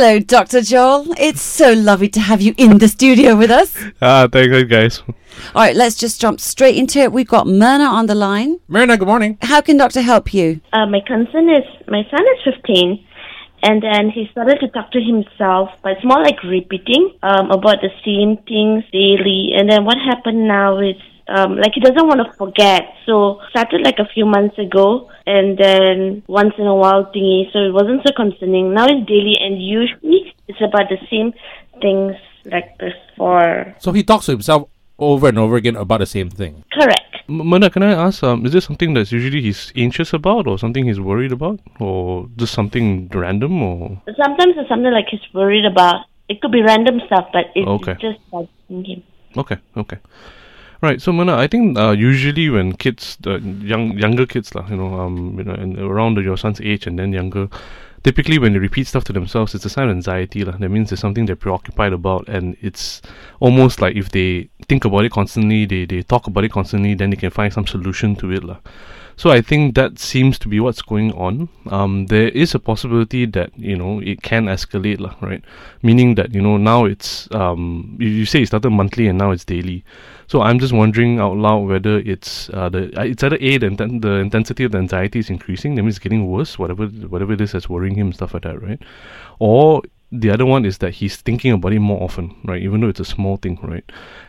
Hello, Dr. Joel. It's so lovely to have you in the studio with us. Ah, thank you, guys. All right, let's just jump straight into it. We've got Myrna on the line. Marina, good morning. How can Doctor help you? Uh, my concern is my son is 15, and then he started to talk to himself, but it's more like repeating um, about the same things daily. And then what happened now is um, like he doesn't want to forget. So started like a few months ago, and then once in a while thingy. So it wasn't so concerning. Now it's daily, and usually it's about the same things like before. So he talks to himself over and over again about the same thing. Correct. M- Mona, can I ask, um, is this something that's usually he's anxious about or something he's worried about? Or just something random or... Sometimes it's something like he's worried about. It could be random stuff, but it's Okay. just bothering him. Okay, okay. Right, so Mona, I think uh, usually when kids, the young younger kids, lah, you know, um, you know, and around your son's age and then younger, typically when they repeat stuff to themselves, it's a sign of anxiety, lah. That means there's something they're preoccupied about, and it's almost like if they think about it constantly, they they talk about it constantly, then they can find some solution to it, lah. So I think that seems to be what's going on. Um, there is a possibility that you know it can escalate, lah, right? Meaning that you know now it's um, you, you say it started monthly and now it's daily. So I'm just wondering out loud whether it's uh, the uh, it's either a the, the intensity of the anxiety is increasing, that means it's getting worse, whatever whatever it is that's worrying him, stuff like that, right? Or the other one is that he's thinking about it more often, right? Even though it's a small thing, right?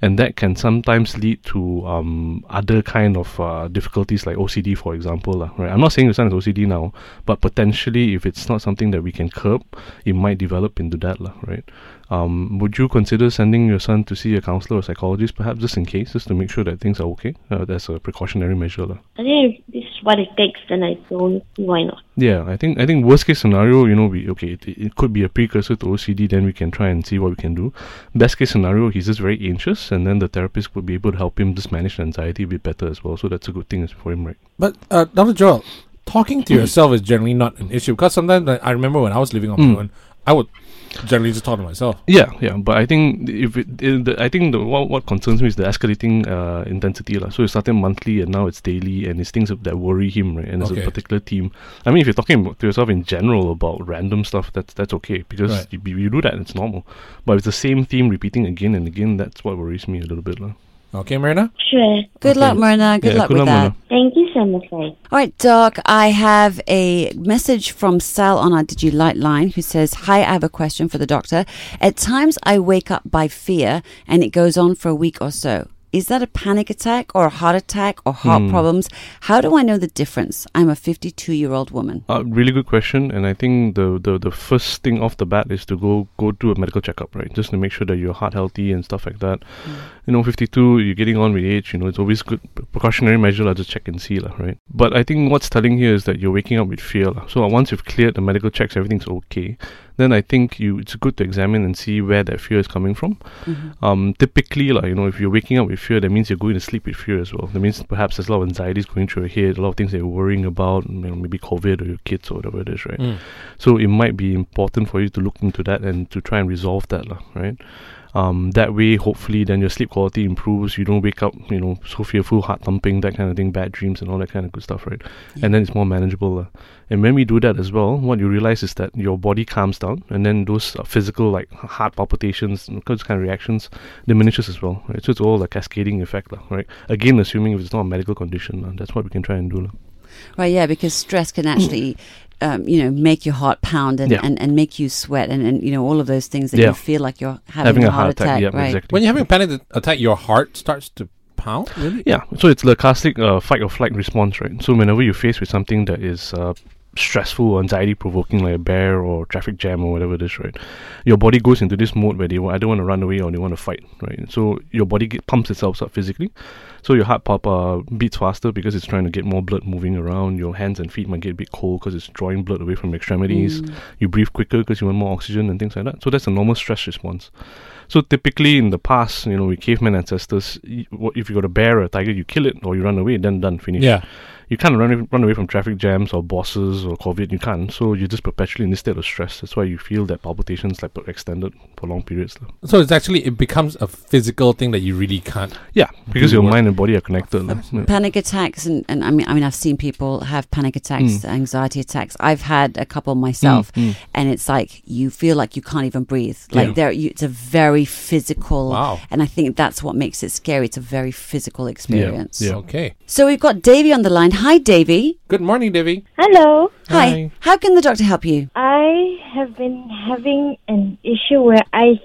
And that can sometimes lead to um, other kind of uh, difficulties like OCD, for example, lah, right? I'm not saying your son is OCD now, but potentially if it's not something that we can curb, it might develop into that, lah, right? Um, would you consider sending your son to see a counselor or psychologist, perhaps, just in case, just to make sure that things are okay? Uh, that's a precautionary measure, lah. I think if this is what it takes, then I don't why not. Yeah, I think I think worst case scenario, you know, we okay, it, it could be a precursor to OCD. Then we can try and see what we can do. Best case scenario, he's just very anxious, and then the therapist would be able to help him just manage the anxiety a bit better as well. So that's a good thing for him, right? But uh, Dr. Joel, talking to yourself is generally not an issue because sometimes I I remember when I was living on my Mm. own, I would generally just talk to myself. Yeah, yeah, but I think if it, it the, I think the what, what concerns me is the escalating uh, intensity lah. So it started monthly and now it's daily, and it's things that worry him, right? And it's Okay. a particular theme. I mean, if you're talking to yourself in general about random stuff, that's that's okay because Right. you, you do that, it's normal. But if it's the same theme repeating again and again, that's what worries me a little bit, lah. Okay, Marina? Sure. Good luck, Myrna. Good Yeah, luck good with luck, that. Myrna. Thank you so much. All right, Doc, I have a message from Sal on our Did You Light line who says, Hi, I have a question for the doctor. At times I wake up by fear and it goes on for a week or so. Is that a panic attack or a heart attack or heart Hmm. problems? How do I know the difference? I'm a 52 year old woman. Uh, really good question, and I think the, the the first thing off the bat is to go go do a medical checkup, right? Just to make sure that your heart healthy and stuff like that. You know, 52, you're getting on with age. You know, it's always good precautionary measure. lah, just check and see, lah, right? But I think what's telling here is that you're waking up with fear. lah. So once you've cleared the medical checks, everything's okay. Then I think you it's good to examine and see where that fear is coming from. Um, typically, like you know, if you're waking up with fear, that means you're going to sleep with fear as well. That means perhaps there's a lot of anxieties going through your head, a lot of things that you're worrying about, you know, maybe COVID or your kids or whatever it is, right? Mm. So it might be important for you to look into that and to try and resolve that, lah, right? Um, that way, hopefully, then your sleep quality improves. You don't wake up, you know, so fearful, heart thumping, that kind of thing, bad dreams, and all that kind of good stuff, right? And then it's more manageable. lah. And when we do that as well, what you realize is that your body calms down, and then those uh, physical, like heart palpitations, those kind of reactions, diminishes as well, right? So it's all a cascading effect, lah, right? Again, assuming if it's not a medical condition, lah, that's what we can try and do. lah. Right, yeah, because stress can actually, um, you know, make your heart pound and, Yeah. and, and make you sweat and, and, you know, all of those things that Yeah. you feel like you're having, a heart attack. yeah, right. exactly. When you're having a panic attack, your heart starts to pound? Really? Yeah, so it's the classic uh, fight or flight response, right? So whenever you're faced with something that is uh, stressful anxiety provoking, like a bear or traffic jam or whatever it is, right? Your body goes into this mode where they either want to run away or they want to fight, right? So your body get, pumps itself up physically. So your heart pump uh, beats faster because it's trying to get more blood moving around. Your hands and feet might get a bit cold because it's drawing blood away from extremities. You breathe quicker because you want more oxygen and things like that. So that's a normal stress response. So typically in the past, you know, with caveman ancestors, if you got a bear or a tiger, you kill it or you run away, then done, finish. Yeah. You can't run away, run away from traffic jams or bosses or COVID. You can't. So you're just perpetually in this state of stress. That's why you feel that palpitations like extended for long periods. So it's actually it becomes a physical thing that you really can't. Yeah, because Do your what? mind and body are connected. lah. Yeah. Panic attacks, and, and I mean, I mean, I've seen people have panic attacks, anxiety attacks. I've had a couple myself, mm. and it's like you feel like you can't even breathe. Like Yeah. there, you, it's a very physical, Wow. and I think that's what makes it scary. It's a very physical experience. Yeah. Okay. So we've got Davy on the line. Hi, Davy. Good morning, Davy. Hello. Hi. Hi. How can the doctor help you? I have been having an issue where I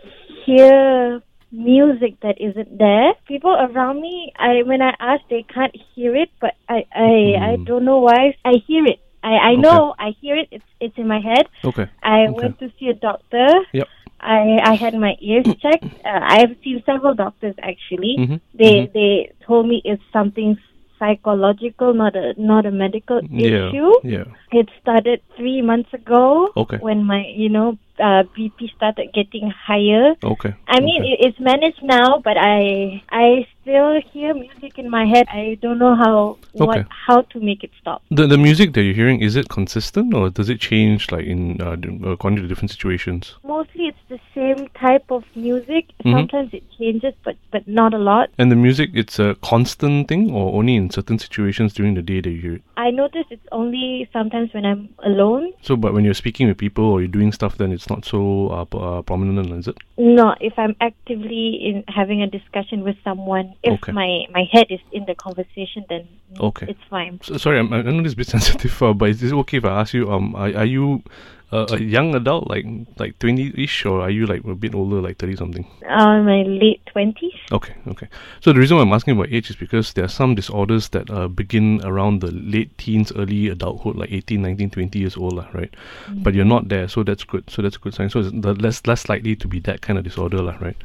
hear music that isn't there. People around me, I when I ask, they can't hear it, but I I, I Hmm. don't know why. I hear it. I, I Okay. know I hear it. It's it's in my head. Okay. I Okay. went to see a doctor. Yep. I I had my ears checked. Uh, I've seen several doctors actually. Mhm. They Mhm. they told me it's something psychological, not a not a medical Yeah. issue. Yeah. It started three months ago. Okay. When my, you know, uh, BP started getting higher. Okay. I mean, okay. it's managed now, but I I still hear music in my head. I don't know how what how to make it stop. the the music that you're hearing is it consistent or does it change like in uh, d- according to different situations? Mostly, it's the same type of music. Mhm. Sometimes it changes, but but not a lot. And the music, it's a constant thing, or only in certain situations during the day that you hear it. I notice it's only sometimes when I'm alone. So, but when you're speaking with people or you're doing stuff, then it's not so uh, uh, prominent, is it? No, if I'm actively in having a discussion with someone, if Okay. my my head is in the conversation, then Okay. it's fine. So, sorry, I'm, I know this is a bit sensitive, uh, but is it okay if I ask you? Um, are, are you uh, a young adult, like like twenty-ish, or are you like a bit older, like thirty something? Uh, my late twenties. Okay, okay. So the reason why I'm asking about age is because there are some disorders that uh, begin around the late teens, early adulthood, like 18, 19, 20 years old, lah, right? But you're not there, so that's good. So that's a good sign. So it's the less less likely to be that kind of disorder, lah, right?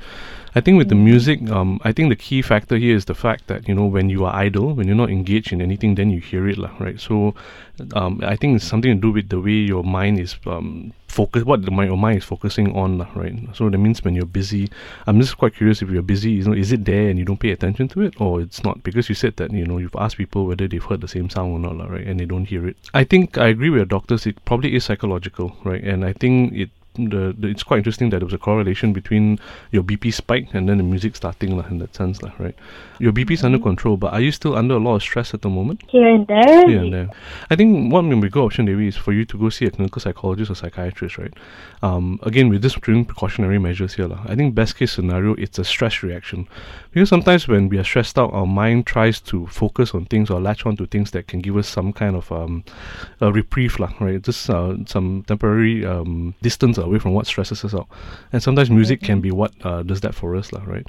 I think with the music, um, I think the key factor here is the fact that you know when you are idle, when you're not engaged in anything, then you hear it, lah, right? So, um, I think it's something to do with the way your mind is um, focus, what the your mind is focusing on, right? So that means when you're busy, I'm just quite curious if you're busy, you know, is it there and you don't pay attention to it, or it's not? Because you said that you know you've asked people whether they've heard the same sound or not, right? And they don't hear it. I think I agree with your doctors. It probably is psychological, right? And I think it the, the it's quite interesting that there was a correlation between your BP spike and then the music starting lah, in that sense lah, right? Your BP is under control, but are you still under a lot of stress at the moment? Here and there. Here and there. I think one maybe good option maybe is for you to go see a clinical psychologist or psychiatrist, right? Um, again, with this doing precautionary measures here, lah. I think best case scenario it's a stress reaction. Because sometimes when we are stressed out, our mind tries to focus on things or latch on to things that can give us some kind of um, a reprieve, lah, right? Just uh, some temporary um, distance away from what stresses us out. And sometimes music can be what uh, does that for us, lah, right?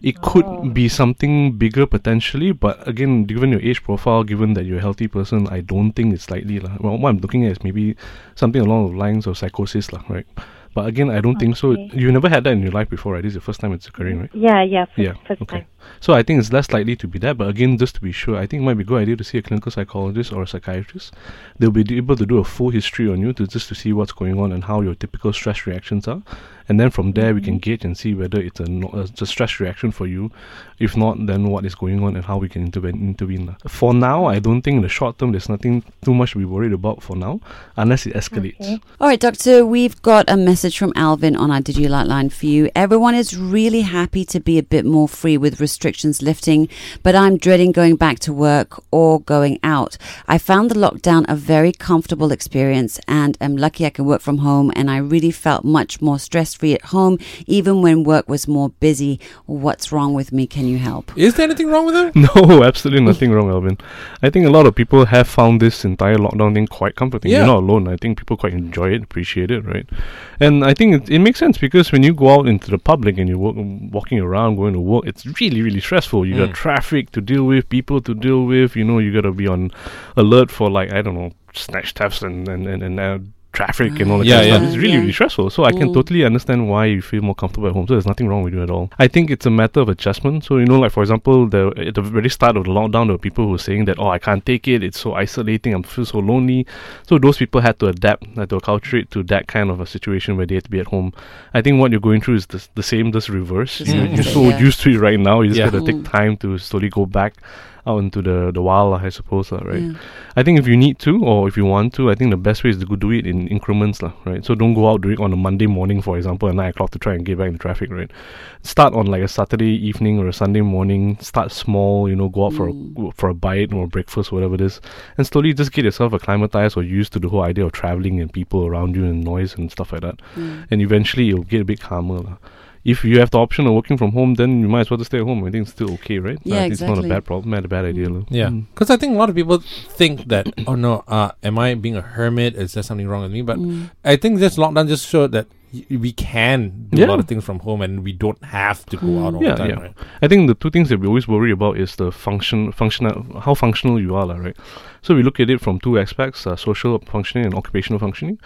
It could be something bigger potentially, but again, given your age profile, given that you're a healthy person, I don't think it's likely. lah. Well, what I'm looking at is maybe something along the lines of psychosis, lah, right? But again, I don't think so. Okay. You never had that in your life before, right? This is the first time it's occurring, right? Yeah, yeah. First, Yeah. first Okay. time. So I think it's less likely to be that. But again, just to be sure, I think it might be a good idea to see a clinical psychologist or a psychiatrist. They'll be able to do a full history on you to just to see what's going on and how your typical stress reactions are. And then from there, we can mm-hmm. gauge and see whether it's a, no, a stress reaction for you. If not, then what is going on and how we can intervene. intervene. For now, I don't think in the short term there's nothing too much to be worried about for now, unless it escalates. Okay. All right, Doctor, we've got a message from Alvin on our Did You line for you. Everyone is really happy to be a bit more free with restrictions lifting, but I'm dreading going back to work or going out. I found the lockdown a very comfortable experience and am lucky I can work from home, and I really felt much more stress free at home, even when work was more busy. What's wrong with me? Can you help? Is there anything wrong with her? No, absolutely nothing wrong, Alvin. I think a lot of people have found this entire lockdown thing quite comforting. Yeah. You're not alone. I think people quite enjoy it, appreciate it, right? And I think it, it makes sense because when you go out into the public and you're walk, walking around, going to work, it's really, really stressful. You got Mm. traffic to deal with, people to deal with. You know, you got to be on alert for like I don't know, snatch thefts and and and, and uh, traffic and all that Yeah, kind of yeah. stuff. It's really, Yeah. really stressful. So I can Mm. totally understand why you feel more comfortable at home. So there's nothing wrong with you at all. I think it's a matter of adjustment. So you know, like for example, the at the very start of the lockdown, there were people who were saying that, oh, I can't take it. It's so isolating. I feel so lonely. So those people had to adapt, had to acculturate to that kind of a situation where they had to be at home. I think what you're going through is the, the same, just reverse. Just You're, you're so yeah. used to it right now. You just Yeah. got to take Mm. time to slowly go back. Out into the the wild, I suppose, lah, right? Yeah. I think if you need to or if you want to, I think the best way is to go do it in increments, lah, right? So don't go out doing on a Monday morning, for example, at nine o'clock to try and get back in the traffic, right? Start on like a Saturday evening or a Sunday morning. Start small, you know, go out for a, mm. for a bite or breakfast, whatever it is, and slowly just get yourself acclimatized or used to the whole idea of traveling and people around you and noise and stuff like that. Mm. And eventually you'll get a bit calmer. lah. If you have the option of working from home, then you might as well just stay at home. I think it's still okay, right? Yeah, I think It's not a bad problem, not a bad idea. lah. Yeah, Mm. because I think a lot of people think that, oh no, uh, am I being a hermit? Is there something wrong with me? But Mm. I think this lockdown just showed that y- we can do a lot of things from home and we don't have to go out all Yeah, the time, yeah. right? I think the two things that we always worry about is the function, functional, how functional you are, lah, right? So we look at it from two aspects: uh, social functioning and occupational functioning.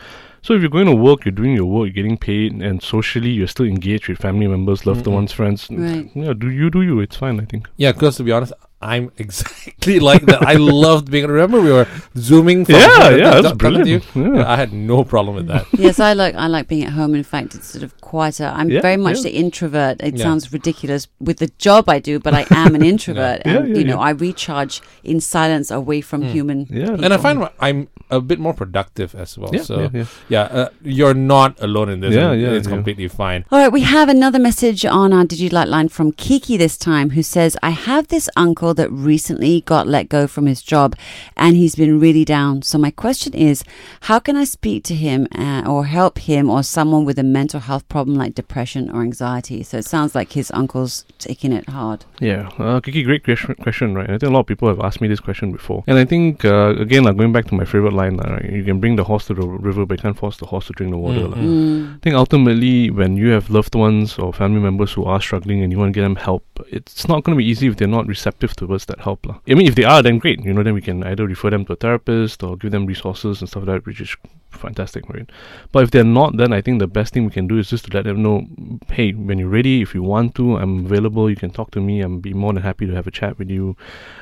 So if you're going to work, you're doing your work, you're getting paid, and socially you're still engaged with family members, loved Mm-mm. ones, friends. Right. Yeah, do you do you? It's fine, I think. Yeah, because to be honest, I'm exactly like that. I loved being. Remember, we were zooming. From Yeah, yeah, talk- that's talking you? brilliant. Yeah. I had no problem with that. yes, I like I like being at home. In fact, it's sort of quieter. I'm Yeah, very much yeah. the introvert. It Yeah. sounds ridiculous with the job I do, but I am an introvert, Yeah, and yeah, you know yeah. I recharge in silence away from human. Yeah. people. And I find I'm a bit more productive as well. Yeah, so yeah, yeah. yeah, uh, you're not alone in this. Yeah, yeah, it's yeah. completely fine. All right, we have another message on our Did You Like line from Kiki this time, who says, I have this uncle that recently got let go from his job and he's been really down. So, my question is, how can I speak to him uh, or help him or someone with a mental health problem like depression or anxiety? So, it sounds like his uncle's taking it hard. Yeah, uh, Kiki, great question, right? I think a lot of people have asked me this question before, and I think uh, again, like going back to my favorite line, right? You can bring the horse to the river, but you can't force the horse to drink the water. Mm, lah. Mm. I think ultimately, when you have loved ones or family members who are struggling and you want to get them help, it's not going to be easy if they're not receptive towards that help. lah. I mean, if they are, then great. You know, then we can either refer them to a therapist or give them resources and stuff like that, which is fantastic, right? But if they're not, then I think the best thing we can do is just to let them know, hey, when you're ready, if you want to, I'm available. You can talk to me. I'm be more than happy to have a chat with you.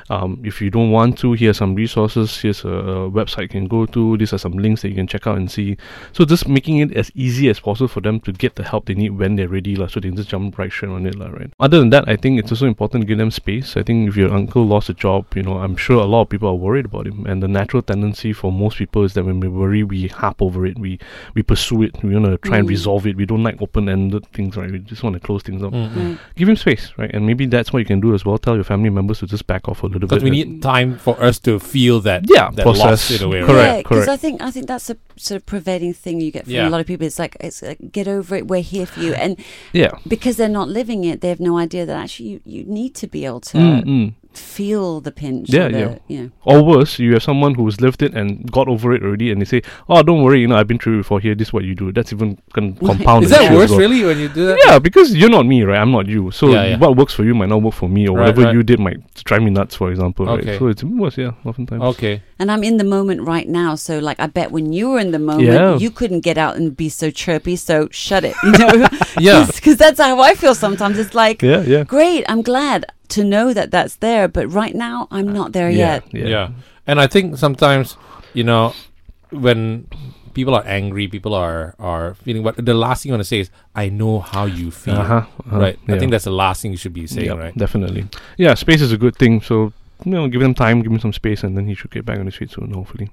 Um, if you don't want to, here's some resources. Here's a, a website you can go to. These are some links that you can check out and see. So just making it as easy as possible for them to get the help they need when they're ready, lah, so they can just jump right straight on it, lah, right? Other than that, I think it's also important to give them space. I think if your uncle lost a job, you know, I'm sure a lot of people are worried about him, and the natural tendency for most people is that when we worry, we harp over it, we we pursue it, we want to try and Mm. resolve it. We don't like open-ended things, right? We just want to close things up. Mm. Right. Give him space, right? And maybe that's what you can do as well. Tell your family members to just back off a little bit. Because we need time for us to feel that Yeah, that process. loss in a way. Correct, Right? yeah, because. I think I think that's a sort of prevailing thing you get from Yeah. a lot of people. It's like it's like, get over it. We're here for you, and yeah. because they're not living it, they have no idea that actually you, you need to be able to Mm, mm. Feel the pinch. Yeah, or the, yeah. You know, Or worse, you have someone who's lived it and got over it already, and they say, "Oh, don't worry, you know, I've been through it before. Here, this is what you do." That's even con- compound. Is that issue worse, well. really, when you do that? Yeah, because you're not me, right? I'm not you. So Yeah, yeah. what works for you might not work for me, or Right, whatever right. you did might drive me nuts, for example. Okay. Right? So it's worse, yeah, oftentimes. Okay. and I'm in the moment right now. So like, I bet when you were in the moment, Yeah. you couldn't get out and be so chirpy. So shut it. You know, Yeah. because that's how I feel sometimes. It's like, Yeah, yeah, great, I'm glad to know that that's there, but right now I'm not there yeah, yet. yeah. Yeah. And I think sometimes, you know, when people are angry, people are are feeling what the last thing you want to say is, I know how you feel. Uh-huh, uh-huh, Right. I think that's the last thing you should be saying, Yeah, right? Definitely. Yeah, space is a good thing. So you know, give him time, give him some space, and then he should get back on his feet soon, hopefully.